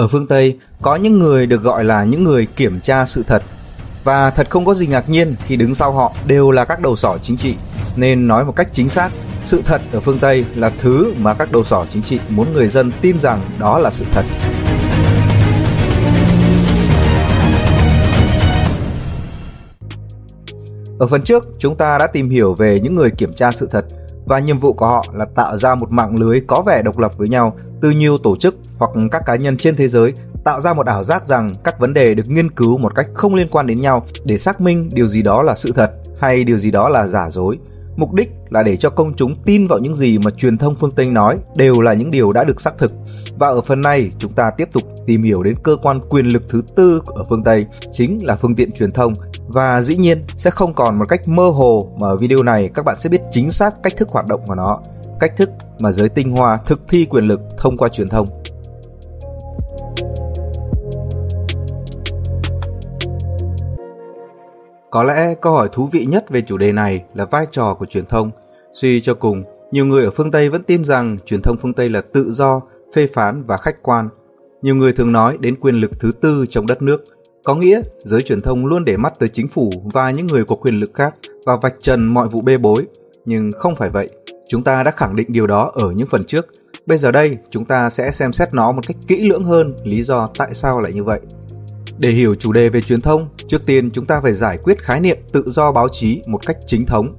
Ở phương Tây, có những người được gọi là những người kiểm tra sự thật. Và thật không có gì ngạc nhiên khi đứng sau họ đều là các đầu sỏ chính trị. Nên nói một cách chính xác, sự thật ở phương Tây là thứ mà các đầu sỏ chính trị muốn người dân tin rằng đó là sự thật. Ở phần trước, chúng ta đã tìm hiểu về những người kiểm tra sự thật và nhiệm vụ của họ là tạo ra một mạng lưới có vẻ độc lập với nhau từ nhiều tổ chức hoặc các cá nhân trên thế giới, tạo ra một ảo giác rằng các vấn đề được nghiên cứu một cách không liên quan đến nhau để xác minh điều gì đó là sự thật hay điều gì đó là giả dối. Mục đích là để cho công chúng tin vào những gì mà truyền thông phương Tây nói đều là những điều đã được xác thực. Và ở phần này, chúng ta tiếp tục tìm hiểu đến cơ quan quyền lực thứ tư ở phương Tây, chính là phương tiện truyền thông. Và dĩ nhiên sẽ không còn một cách mơ hồ mà ở video này các bạn sẽ biết chính xác cách thức hoạt động của nó, cách thức mà giới tinh hoa thực thi quyền lực thông qua truyền thông. Có lẽ câu hỏi thú vị nhất về chủ đề này là vai trò của truyền thông. Suy cho cùng, nhiều người ở phương Tây vẫn tin rằng truyền thông phương Tây là tự do, phê phán và khách quan. Nhiều người thường nói đến quyền lực thứ tư trong đất nước, có nghĩa giới truyền thông luôn để mắt tới chính phủ và những người có quyền lực khác và vạch trần mọi vụ bê bối. Nhưng không phải vậy. Chúng ta đã khẳng định điều đó ở những phần trước. Bây giờ đây, chúng ta sẽ xem xét nó một cách kỹ lưỡng hơn lý do tại sao lại như vậy. Để hiểu chủ đề về truyền thông, trước tiên chúng ta phải giải quyết khái niệm tự do báo chí một cách chính thống.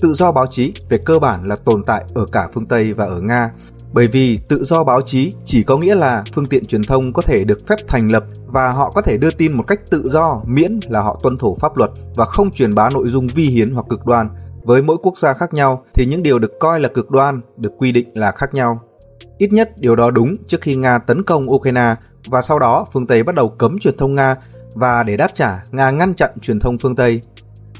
Tự do báo chí về cơ bản là tồn tại ở cả phương Tây và ở Nga, bởi vì tự do báo chí chỉ có nghĩa là phương tiện truyền thông có thể được phép thành lập và họ có thể đưa tin một cách tự do miễn là họ tuân thủ pháp luật và không truyền bá nội dung vi hiến hoặc cực đoan. Với mỗi quốc gia khác nhau thì những điều được coi là cực đoan được quy định là khác nhau. Ít nhất điều đó đúng trước khi Nga tấn công Ukraine và sau đó phương Tây bắt đầu cấm truyền thông Nga và để đáp trả, Nga ngăn chặn truyền thông phương Tây.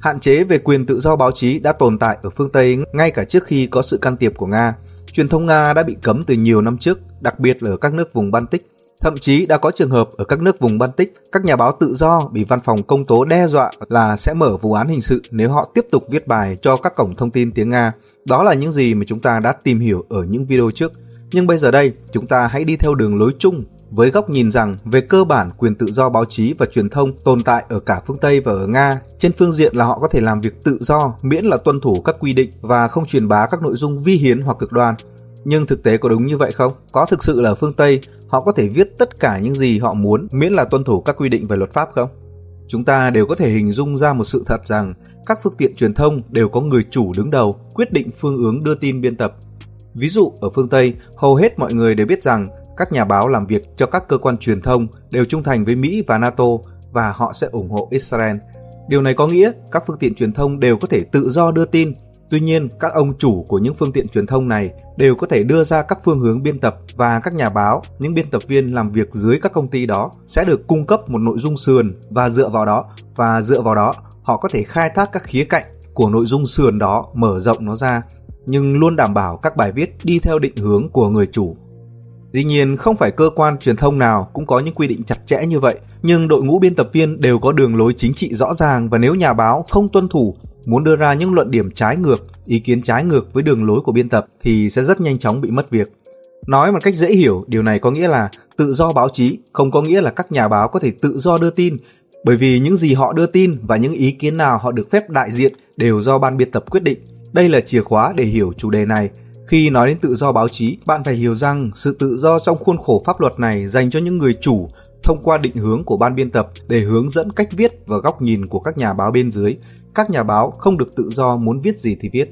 Hạn chế về quyền tự do báo chí đã tồn tại ở phương Tây ngay cả trước khi có sự can thiệp của Nga. Truyền thông Nga đã bị cấm từ nhiều năm trước, đặc biệt là ở các nước vùng Baltic. Thậm chí đã có trường hợp ở các nước vùng Baltic, các nhà báo tự do bị văn phòng công tố đe dọa là sẽ mở vụ án hình sự nếu họ tiếp tục viết bài cho các cổng thông tin tiếng Nga. Đó là những gì mà chúng ta đã tìm hiểu ở những video trước. Nhưng bây giờ đây, chúng ta hãy đi theo đường lối chung với góc nhìn rằng về cơ bản quyền tự do báo chí và truyền thông tồn tại ở cả phương Tây và ở Nga, trên phương diện là họ có thể làm việc tự do miễn là tuân thủ các quy định và không truyền bá các nội dung vi hiến hoặc cực đoan. Nhưng thực tế có đúng như vậy không? Có thực sự là ở phương Tây họ có thể viết tất cả những gì họ muốn miễn là tuân thủ các quy định về luật pháp không? Chúng ta đều có thể hình dung ra một sự thật rằng các phương tiện truyền thông đều có người chủ đứng đầu quyết định phương hướng đưa tin biên tập Ví dụ ở phương Tây, hầu hết mọi người đều biết rằng các nhà báo làm việc cho các cơ quan truyền thông đều trung thành với Mỹ và NATO và họ sẽ ủng hộ Israel. Điều này có nghĩa các phương tiện truyền thông đều có thể tự do đưa tin. Tuy nhiên, các ông chủ của những phương tiện truyền thông này đều có thể đưa ra các phương hướng biên tập và các nhà báo, những biên tập viên làm việc dưới các công ty đó sẽ được cung cấp một nội dung sườn và dựa vào đó và dựa vào đó họ có thể khai thác các khía cạnh của nội dung sườn đó mở rộng nó ra nhưng luôn đảm bảo các bài viết đi theo định hướng của người chủ. Dĩ nhiên không phải cơ quan truyền thông nào cũng có những quy định chặt chẽ như vậy, nhưng đội ngũ biên tập viên đều có đường lối chính trị rõ ràng và nếu nhà báo không tuân thủ, muốn đưa ra những luận điểm trái ngược, ý kiến trái ngược với đường lối của biên tập thì sẽ rất nhanh chóng bị mất việc. Nói một cách dễ hiểu, điều này có nghĩa là tự do báo chí không có nghĩa là các nhà báo có thể tự do đưa tin, bởi vì những gì họ đưa tin và những ý kiến nào họ được phép đại diện đều do ban biên tập quyết định đây là chìa khóa để hiểu chủ đề này. Khi nói đến tự do báo chí, bạn phải hiểu rằng sự tự do trong khuôn khổ pháp luật này dành cho những người chủ thông qua định hướng của ban biên tập để hướng dẫn cách viết và góc nhìn của các nhà báo bên dưới. Các nhà báo không được tự do muốn viết gì thì viết.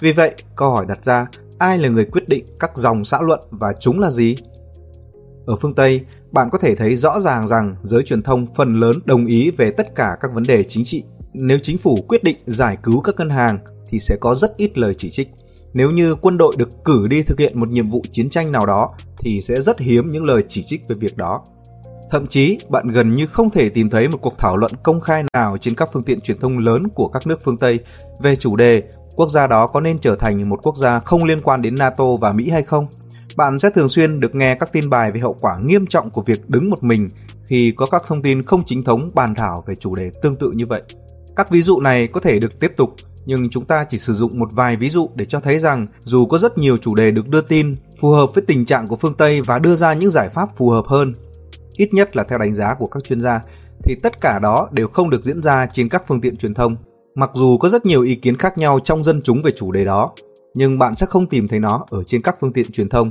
Vì vậy, câu hỏi đặt ra, ai là người quyết định các dòng xã luận và chúng là gì? Ở phương Tây, bạn có thể thấy rõ ràng rằng giới truyền thông phần lớn đồng ý về tất cả các vấn đề chính trị. Nếu chính phủ quyết định giải cứu các ngân hàng, thì sẽ có rất ít lời chỉ trích. Nếu như quân đội được cử đi thực hiện một nhiệm vụ chiến tranh nào đó thì sẽ rất hiếm những lời chỉ trích về việc đó. Thậm chí, bạn gần như không thể tìm thấy một cuộc thảo luận công khai nào trên các phương tiện truyền thông lớn của các nước phương Tây về chủ đề quốc gia đó có nên trở thành một quốc gia không liên quan đến NATO và Mỹ hay không. Bạn sẽ thường xuyên được nghe các tin bài về hậu quả nghiêm trọng của việc đứng một mình khi có các thông tin không chính thống bàn thảo về chủ đề tương tự như vậy. Các ví dụ này có thể được tiếp tục nhưng chúng ta chỉ sử dụng một vài ví dụ để cho thấy rằng dù có rất nhiều chủ đề được đưa tin phù hợp với tình trạng của phương Tây và đưa ra những giải pháp phù hợp hơn. ít nhất là theo đánh giá của các chuyên gia, thì tất cả đó đều không được diễn ra trên các phương tiện truyền thông. Mặc dù có rất nhiều ý kiến khác nhau trong dân chúng về chủ đề đó, nhưng bạn sẽ không tìm thấy nó ở trên các phương tiện truyền thông.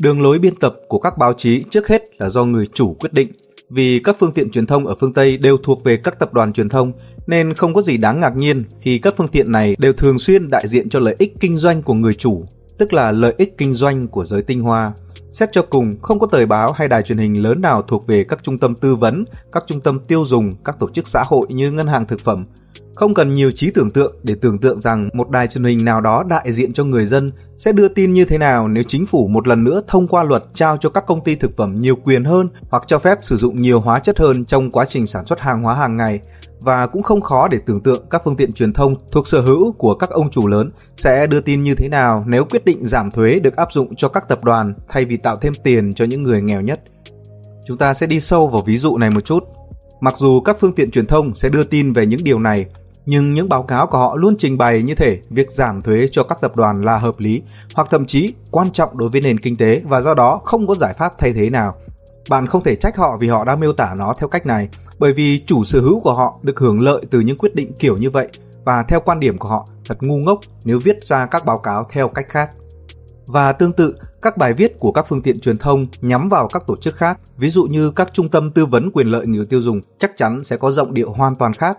Đường lối biên tập của các báo chí trước hết là do người chủ quyết định, vì các phương tiện truyền thông ở phương Tây đều thuộc về các tập đoàn truyền thông nên không có gì đáng ngạc nhiên khi các phương tiện này đều thường xuyên đại diện cho lợi ích kinh doanh của người chủ, tức là lợi ích kinh doanh của giới tinh hoa. Xét cho cùng, không có tờ báo hay đài truyền hình lớn nào thuộc về các trung tâm tư vấn, các trung tâm tiêu dùng, các tổ chức xã hội như ngân hàng thực phẩm. Không cần nhiều trí tưởng tượng để tưởng tượng rằng một đài truyền hình nào đó đại diện cho người dân sẽ đưa tin như thế nào nếu chính phủ một lần nữa thông qua luật trao cho các công ty thực phẩm nhiều quyền hơn hoặc cho phép sử dụng nhiều hóa chất hơn trong quá trình sản xuất hàng hóa hàng ngày và cũng không khó để tưởng tượng các phương tiện truyền thông thuộc sở hữu của các ông chủ lớn sẽ đưa tin như thế nào nếu quyết định giảm thuế được áp dụng cho các tập đoàn thay vì tạo thêm tiền cho những người nghèo nhất. Chúng ta sẽ đi sâu vào ví dụ này một chút. Mặc dù các phương tiện truyền thông sẽ đưa tin về những điều này, nhưng những báo cáo của họ luôn trình bày như thể việc giảm thuế cho các tập đoàn là hợp lý hoặc thậm chí quan trọng đối với nền kinh tế và do đó không có giải pháp thay thế nào. Bạn không thể trách họ vì họ đã miêu tả nó theo cách này, bởi vì chủ sở hữu của họ được hưởng lợi từ những quyết định kiểu như vậy và theo quan điểm của họ thật ngu ngốc nếu viết ra các báo cáo theo cách khác. Và tương tự, các bài viết của các phương tiện truyền thông nhắm vào các tổ chức khác, ví dụ như các trung tâm tư vấn quyền lợi người tiêu dùng, chắc chắn sẽ có giọng điệu hoàn toàn khác.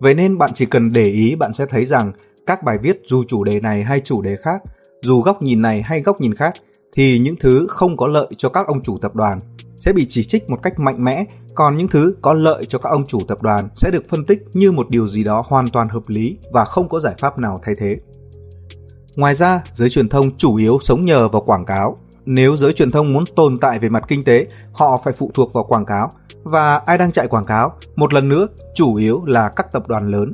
Vậy nên bạn chỉ cần để ý bạn sẽ thấy rằng các bài viết dù chủ đề này hay chủ đề khác, dù góc nhìn này hay góc nhìn khác, thì những thứ không có lợi cho các ông chủ tập đoàn sẽ bị chỉ trích một cách mạnh mẽ còn những thứ có lợi cho các ông chủ tập đoàn sẽ được phân tích như một điều gì đó hoàn toàn hợp lý và không có giải pháp nào thay thế. Ngoài ra, giới truyền thông chủ yếu sống nhờ vào quảng cáo. Nếu giới truyền thông muốn tồn tại về mặt kinh tế, họ phải phụ thuộc vào quảng cáo. Và ai đang chạy quảng cáo? Một lần nữa, chủ yếu là các tập đoàn lớn.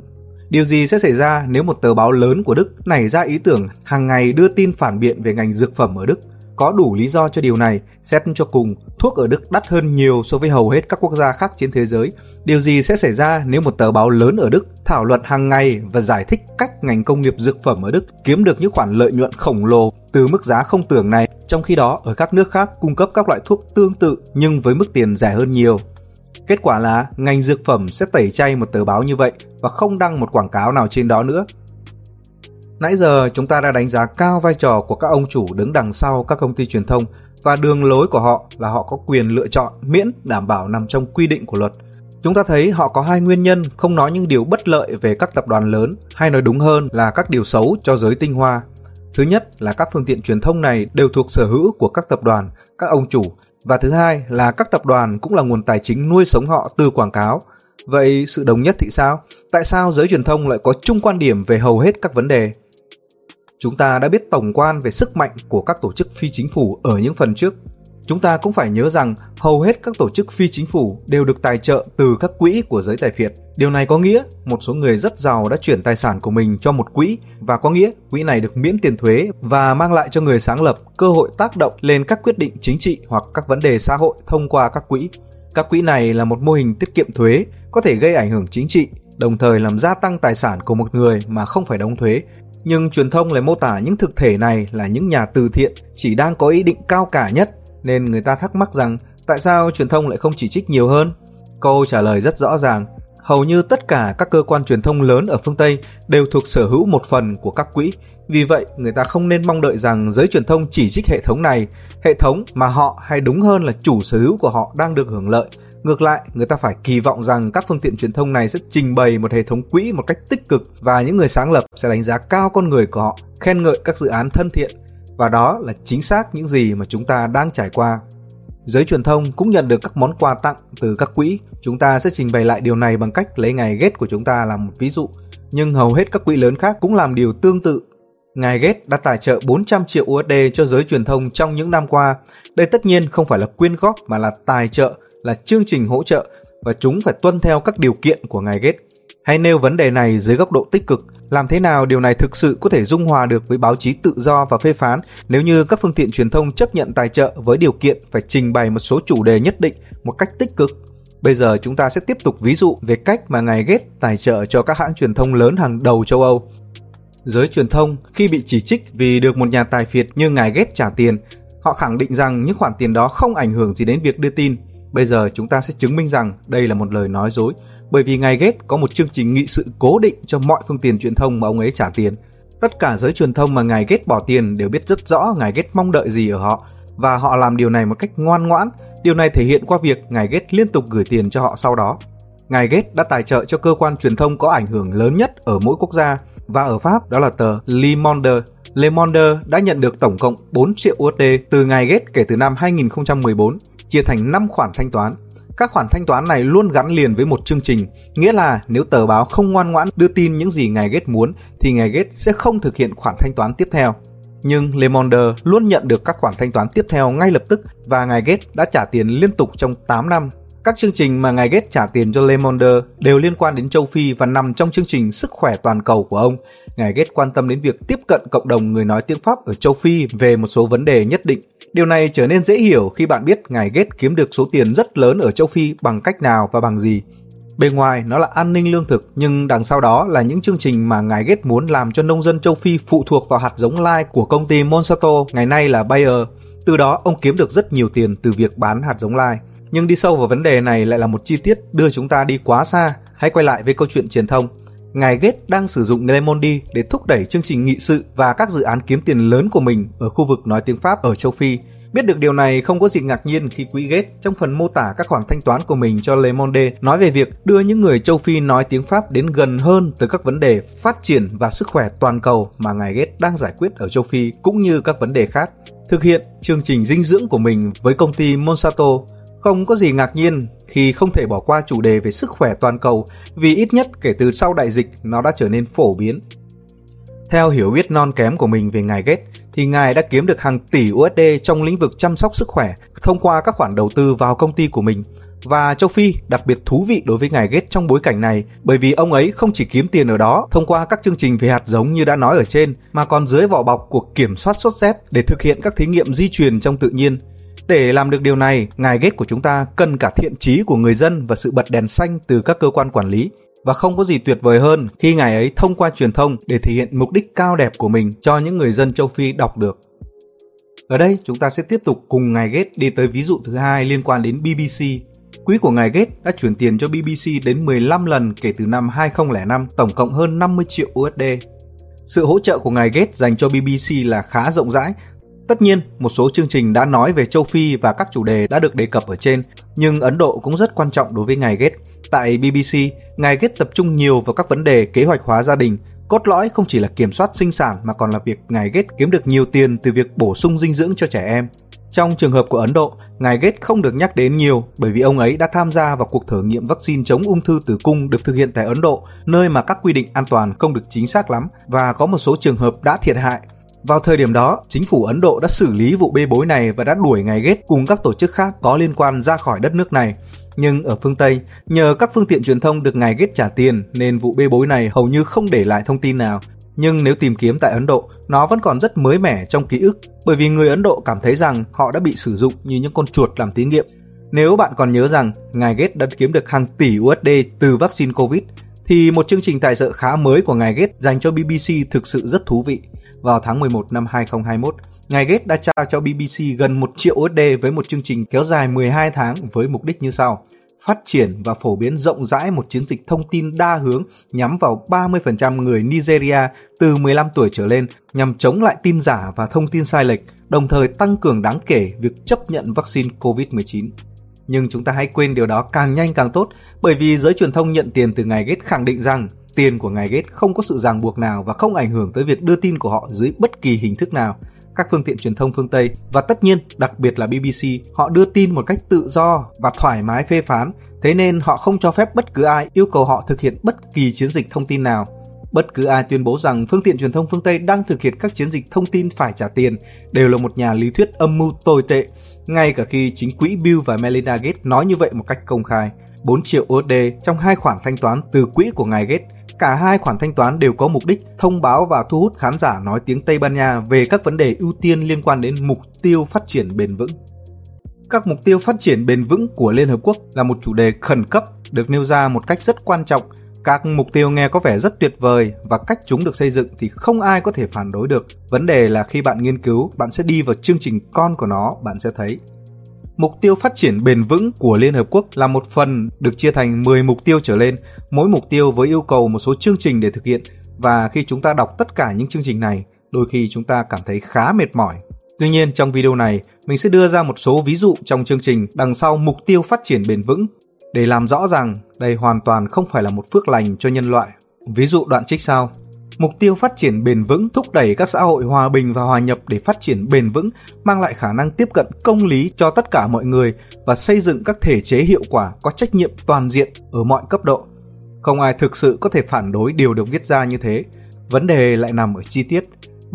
Điều gì sẽ xảy ra nếu một tờ báo lớn của Đức nảy ra ý tưởng hàng ngày đưa tin phản biện về ngành dược phẩm ở Đức có đủ lý do cho điều này, xét cho cùng, thuốc ở Đức đắt hơn nhiều so với hầu hết các quốc gia khác trên thế giới. Điều gì sẽ xảy ra nếu một tờ báo lớn ở Đức thảo luận hàng ngày và giải thích cách ngành công nghiệp dược phẩm ở Đức kiếm được những khoản lợi nhuận khổng lồ từ mức giá không tưởng này, trong khi đó ở các nước khác cung cấp các loại thuốc tương tự nhưng với mức tiền rẻ hơn nhiều. Kết quả là ngành dược phẩm sẽ tẩy chay một tờ báo như vậy và không đăng một quảng cáo nào trên đó nữa. Nãy giờ chúng ta đã đánh giá cao vai trò của các ông chủ đứng đằng sau các công ty truyền thông và đường lối của họ là họ có quyền lựa chọn miễn đảm bảo nằm trong quy định của luật. Chúng ta thấy họ có hai nguyên nhân không nói những điều bất lợi về các tập đoàn lớn, hay nói đúng hơn là các điều xấu cho giới tinh hoa. Thứ nhất là các phương tiện truyền thông này đều thuộc sở hữu của các tập đoàn, các ông chủ, và thứ hai là các tập đoàn cũng là nguồn tài chính nuôi sống họ từ quảng cáo. Vậy sự đồng nhất thì sao? Tại sao giới truyền thông lại có chung quan điểm về hầu hết các vấn đề? Chúng ta đã biết tổng quan về sức mạnh của các tổ chức phi chính phủ ở những phần trước. Chúng ta cũng phải nhớ rằng hầu hết các tổ chức phi chính phủ đều được tài trợ từ các quỹ của giới tài phiệt. Điều này có nghĩa một số người rất giàu đã chuyển tài sản của mình cho một quỹ, và có nghĩa quỹ này được miễn tiền thuế và mang lại cho người sáng lập cơ hội tác động lên các quyết định chính trị hoặc các vấn đề xã hội thông qua các quỹ. Các quỹ này là một mô hình tiết kiệm thuế, có thể gây ảnh hưởng chính trị, đồng thời làm gia tăng tài sản của một người mà không phải đóng thuế nhưng truyền thông lại mô tả những thực thể này là những nhà từ thiện chỉ đang có ý định cao cả nhất. Nên người ta thắc mắc rằng tại sao truyền thông lại không chỉ trích nhiều hơn? Câu trả lời rất rõ ràng. Hầu như tất cả các cơ quan truyền thông lớn ở phương Tây đều thuộc sở hữu một phần của các quỹ. Vì vậy, người ta không nên mong đợi rằng giới truyền thông chỉ trích hệ thống này, hệ thống mà họ hay đúng hơn là chủ sở hữu của họ đang được hưởng lợi. Ngược lại, người ta phải kỳ vọng rằng các phương tiện truyền thông này sẽ trình bày một hệ thống quỹ một cách tích cực và những người sáng lập sẽ đánh giá cao con người của họ, khen ngợi các dự án thân thiện. Và đó là chính xác những gì mà chúng ta đang trải qua. Giới truyền thông cũng nhận được các món quà tặng từ các quỹ. Chúng ta sẽ trình bày lại điều này bằng cách lấy ngày ghét của chúng ta làm một ví dụ. Nhưng hầu hết các quỹ lớn khác cũng làm điều tương tự Ngài Gates đã tài trợ 400 triệu USD cho giới truyền thông trong những năm qua. Đây tất nhiên không phải là quyên góp mà là tài trợ là chương trình hỗ trợ và chúng phải tuân theo các điều kiện của ngài Gates. Hay nêu vấn đề này dưới góc độ tích cực, làm thế nào điều này thực sự có thể dung hòa được với báo chí tự do và phê phán nếu như các phương tiện truyền thông chấp nhận tài trợ với điều kiện phải trình bày một số chủ đề nhất định một cách tích cực. Bây giờ chúng ta sẽ tiếp tục ví dụ về cách mà ngài Gates tài trợ cho các hãng truyền thông lớn hàng đầu châu Âu. Giới truyền thông khi bị chỉ trích vì được một nhà tài phiệt như ngài Gates trả tiền Họ khẳng định rằng những khoản tiền đó không ảnh hưởng gì đến việc đưa tin. Bây giờ chúng ta sẽ chứng minh rằng đây là một lời nói dối, bởi vì ngài Gates có một chương trình nghị sự cố định cho mọi phương tiện truyền thông mà ông ấy trả tiền. Tất cả giới truyền thông mà ngài Gates bỏ tiền đều biết rất rõ ngài Gates mong đợi gì ở họ và họ làm điều này một cách ngoan ngoãn. Điều này thể hiện qua việc ngài Gates liên tục gửi tiền cho họ sau đó. Ngài Gates đã tài trợ cho cơ quan truyền thông có ảnh hưởng lớn nhất ở mỗi quốc gia và ở Pháp đó là tờ Le Monde. Le Monde đã nhận được tổng cộng 4 triệu USD từ ngài Gates kể từ năm 2014, chia thành 5 khoản thanh toán. Các khoản thanh toán này luôn gắn liền với một chương trình, nghĩa là nếu tờ báo không ngoan ngoãn đưa tin những gì ngài Gates muốn thì ngài Gates sẽ không thực hiện khoản thanh toán tiếp theo. Nhưng Le Monde luôn nhận được các khoản thanh toán tiếp theo ngay lập tức và ngài Gates đã trả tiền liên tục trong 8 năm các chương trình mà ngài Gates trả tiền cho Le Monde đều liên quan đến châu Phi và nằm trong chương trình sức khỏe toàn cầu của ông. Ngài Gates quan tâm đến việc tiếp cận cộng đồng người nói tiếng Pháp ở châu Phi về một số vấn đề nhất định. Điều này trở nên dễ hiểu khi bạn biết ngài Gates kiếm được số tiền rất lớn ở châu Phi bằng cách nào và bằng gì. Bên ngoài nó là an ninh lương thực, nhưng đằng sau đó là những chương trình mà ngài Gates muốn làm cho nông dân châu Phi phụ thuộc vào hạt giống lai của công ty Monsanto, ngày nay là Bayer. Từ đó ông kiếm được rất nhiều tiền từ việc bán hạt giống lai. Nhưng đi sâu vào vấn đề này lại là một chi tiết đưa chúng ta đi quá xa. Hãy quay lại với câu chuyện truyền thông. Ngài Gates đang sử dụng Lemonade để thúc đẩy chương trình nghị sự và các dự án kiếm tiền lớn của mình ở khu vực nói tiếng Pháp ở châu Phi. Biết được điều này, không có gì ngạc nhiên khi quỹ Gates trong phần mô tả các khoản thanh toán của mình cho Le Monde nói về việc đưa những người châu Phi nói tiếng Pháp đến gần hơn tới các vấn đề phát triển và sức khỏe toàn cầu mà ngài Gates đang giải quyết ở châu Phi cũng như các vấn đề khác. Thực hiện chương trình dinh dưỡng của mình với công ty Monsanto không có gì ngạc nhiên khi không thể bỏ qua chủ đề về sức khỏe toàn cầu, vì ít nhất kể từ sau đại dịch, nó đã trở nên phổ biến. Theo hiểu biết non kém của mình về ngài Gates, thì ngài đã kiếm được hàng tỷ USD trong lĩnh vực chăm sóc sức khỏe thông qua các khoản đầu tư vào công ty của mình. Và châu Phi đặc biệt thú vị đối với ngài Gates trong bối cảnh này, bởi vì ông ấy không chỉ kiếm tiền ở đó thông qua các chương trình về hạt giống như đã nói ở trên, mà còn dưới vỏ bọc của kiểm soát sốt rét để thực hiện các thí nghiệm di truyền trong tự nhiên để làm được điều này, ngài ghét của chúng ta cần cả thiện trí của người dân và sự bật đèn xanh từ các cơ quan quản lý. Và không có gì tuyệt vời hơn khi ngài ấy thông qua truyền thông để thể hiện mục đích cao đẹp của mình cho những người dân châu Phi đọc được. Ở đây chúng ta sẽ tiếp tục cùng ngài Gates đi tới ví dụ thứ hai liên quan đến BBC. Quỹ của ngài Gates đã chuyển tiền cho BBC đến 15 lần kể từ năm 2005, tổng cộng hơn 50 triệu USD. Sự hỗ trợ của ngài Gates dành cho BBC là khá rộng rãi Tất nhiên, một số chương trình đã nói về châu Phi và các chủ đề đã được đề cập ở trên, nhưng Ấn Độ cũng rất quan trọng đối với ngài Gates. Tại BBC, ngài Gates tập trung nhiều vào các vấn đề kế hoạch hóa gia đình, cốt lõi không chỉ là kiểm soát sinh sản mà còn là việc ngài Gates kiếm được nhiều tiền từ việc bổ sung dinh dưỡng cho trẻ em. Trong trường hợp của Ấn Độ, ngài Gates không được nhắc đến nhiều bởi vì ông ấy đã tham gia vào cuộc thử nghiệm vaccine chống ung thư tử cung được thực hiện tại Ấn Độ, nơi mà các quy định an toàn không được chính xác lắm và có một số trường hợp đã thiệt hại vào thời điểm đó, chính phủ Ấn Độ đã xử lý vụ bê bối này và đã đuổi ngài Gates cùng các tổ chức khác có liên quan ra khỏi đất nước này. Nhưng ở phương Tây, nhờ các phương tiện truyền thông được ngài Gates trả tiền nên vụ bê bối này hầu như không để lại thông tin nào. Nhưng nếu tìm kiếm tại Ấn Độ, nó vẫn còn rất mới mẻ trong ký ức bởi vì người Ấn Độ cảm thấy rằng họ đã bị sử dụng như những con chuột làm thí nghiệm. Nếu bạn còn nhớ rằng ngài Gates đã kiếm được hàng tỷ USD từ vaccine COVID, thì một chương trình tài trợ khá mới của ngài Gates dành cho BBC thực sự rất thú vị vào tháng 11 năm 2021, ngài Gates đã trao cho BBC gần 1 triệu USD với một chương trình kéo dài 12 tháng với mục đích như sau. Phát triển và phổ biến rộng rãi một chiến dịch thông tin đa hướng nhắm vào 30% người Nigeria từ 15 tuổi trở lên nhằm chống lại tin giả và thông tin sai lệch, đồng thời tăng cường đáng kể việc chấp nhận vaccine COVID-19. Nhưng chúng ta hãy quên điều đó càng nhanh càng tốt, bởi vì giới truyền thông nhận tiền từ ngài Gates khẳng định rằng Tiền của ngài Gates không có sự ràng buộc nào và không ảnh hưởng tới việc đưa tin của họ dưới bất kỳ hình thức nào. Các phương tiện truyền thông phương Tây và tất nhiên đặc biệt là BBC, họ đưa tin một cách tự do và thoải mái phê phán, thế nên họ không cho phép bất cứ ai yêu cầu họ thực hiện bất kỳ chiến dịch thông tin nào. Bất cứ ai tuyên bố rằng phương tiện truyền thông phương Tây đang thực hiện các chiến dịch thông tin phải trả tiền đều là một nhà lý thuyết âm mưu tồi tệ, ngay cả khi chính quỹ Bill và Melinda Gates nói như vậy một cách công khai. 4 triệu USD trong hai khoản thanh toán từ quỹ của ngài Gates Cả hai khoản thanh toán đều có mục đích thông báo và thu hút khán giả nói tiếng Tây Ban Nha về các vấn đề ưu tiên liên quan đến mục tiêu phát triển bền vững. Các mục tiêu phát triển bền vững của Liên Hợp Quốc là một chủ đề khẩn cấp được nêu ra một cách rất quan trọng Các mục tiêu nghe có vẻ rất tuyệt vời và cách chúng được xây dựng thì không ai có thể phản đối được. Vấn đề là khi bạn nghiên cứu, bạn sẽ đi vào chương trình con của nó, bạn sẽ thấy Mục tiêu phát triển bền vững của Liên Hợp Quốc là một phần được chia thành 10 mục tiêu trở lên, mỗi mục tiêu với yêu cầu một số chương trình để thực hiện và khi chúng ta đọc tất cả những chương trình này, đôi khi chúng ta cảm thấy khá mệt mỏi. Tuy nhiên trong video này, mình sẽ đưa ra một số ví dụ trong chương trình đằng sau mục tiêu phát triển bền vững để làm rõ rằng đây hoàn toàn không phải là một phước lành cho nhân loại. Ví dụ đoạn trích sau. Mục tiêu phát triển bền vững thúc đẩy các xã hội hòa bình và hòa nhập để phát triển bền vững, mang lại khả năng tiếp cận công lý cho tất cả mọi người và xây dựng các thể chế hiệu quả có trách nhiệm toàn diện ở mọi cấp độ. Không ai thực sự có thể phản đối điều được viết ra như thế. Vấn đề lại nằm ở chi tiết.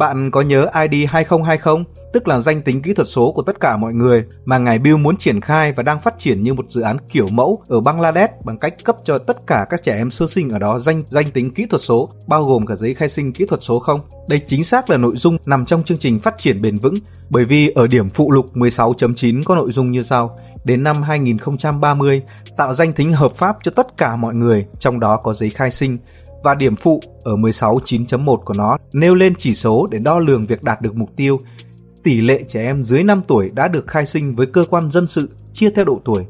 Bạn có nhớ ID 2020, tức là danh tính kỹ thuật số của tất cả mọi người mà ngài Bill muốn triển khai và đang phát triển như một dự án kiểu mẫu ở Bangladesh bằng cách cấp cho tất cả các trẻ em sơ sinh ở đó danh danh tính kỹ thuật số, bao gồm cả giấy khai sinh kỹ thuật số không? Đây chính xác là nội dung nằm trong chương trình phát triển bền vững, bởi vì ở điểm phụ lục 16.9 có nội dung như sau: đến năm 2030 tạo danh tính hợp pháp cho tất cả mọi người, trong đó có giấy khai sinh và điểm phụ ở 16.9.1 của nó nêu lên chỉ số để đo lường việc đạt được mục tiêu. Tỷ lệ trẻ em dưới 5 tuổi đã được khai sinh với cơ quan dân sự chia theo độ tuổi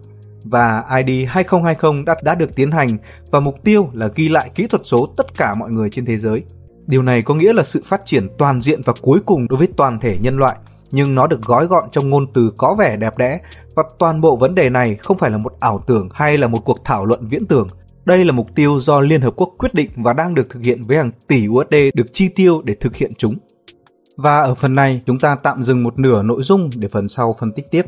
và ID 2020 đã, đã được tiến hành và mục tiêu là ghi lại kỹ thuật số tất cả mọi người trên thế giới. Điều này có nghĩa là sự phát triển toàn diện và cuối cùng đối với toàn thể nhân loại, nhưng nó được gói gọn trong ngôn từ có vẻ đẹp đẽ và toàn bộ vấn đề này không phải là một ảo tưởng hay là một cuộc thảo luận viễn tưởng đây là mục tiêu do Liên Hợp Quốc quyết định và đang được thực hiện với hàng tỷ USD được chi tiêu để thực hiện chúng. Và ở phần này, chúng ta tạm dừng một nửa nội dung để phần sau phân tích tiếp.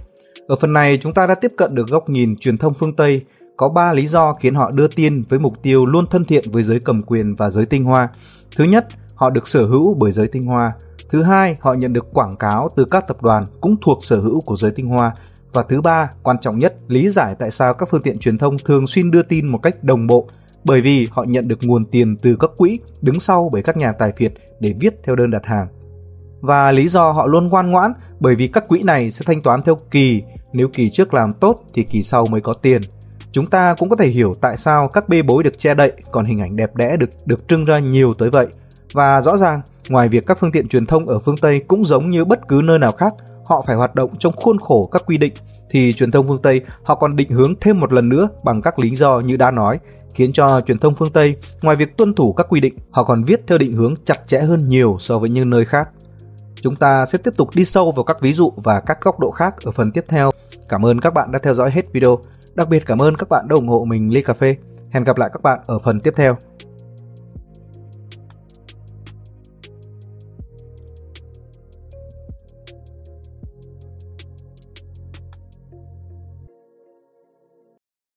Ở phần này, chúng ta đã tiếp cận được góc nhìn truyền thông phương Tây có 3 lý do khiến họ đưa tin với mục tiêu luôn thân thiện với giới cầm quyền và giới tinh hoa. Thứ nhất, họ được sở hữu bởi giới tinh hoa. Thứ hai, họ nhận được quảng cáo từ các tập đoàn cũng thuộc sở hữu của giới tinh hoa và thứ ba, quan trọng nhất, lý giải tại sao các phương tiện truyền thông thường xuyên đưa tin một cách đồng bộ bởi vì họ nhận được nguồn tiền từ các quỹ đứng sau bởi các nhà tài phiệt để viết theo đơn đặt hàng. Và lý do họ luôn ngoan ngoãn bởi vì các quỹ này sẽ thanh toán theo kỳ, nếu kỳ trước làm tốt thì kỳ sau mới có tiền. Chúng ta cũng có thể hiểu tại sao các bê bối được che đậy còn hình ảnh đẹp đẽ được được trưng ra nhiều tới vậy. Và rõ ràng, ngoài việc các phương tiện truyền thông ở phương Tây cũng giống như bất cứ nơi nào khác, họ phải hoạt động trong khuôn khổ các quy định thì truyền thông phương Tây họ còn định hướng thêm một lần nữa bằng các lý do như đã nói, khiến cho truyền thông phương Tây ngoài việc tuân thủ các quy định, họ còn viết theo định hướng chặt chẽ hơn nhiều so với những nơi khác. Chúng ta sẽ tiếp tục đi sâu vào các ví dụ và các góc độ khác ở phần tiếp theo. Cảm ơn các bạn đã theo dõi hết video. Đặc biệt cảm ơn các bạn đã ủng hộ mình ly cà phê. Hẹn gặp lại các bạn ở phần tiếp theo.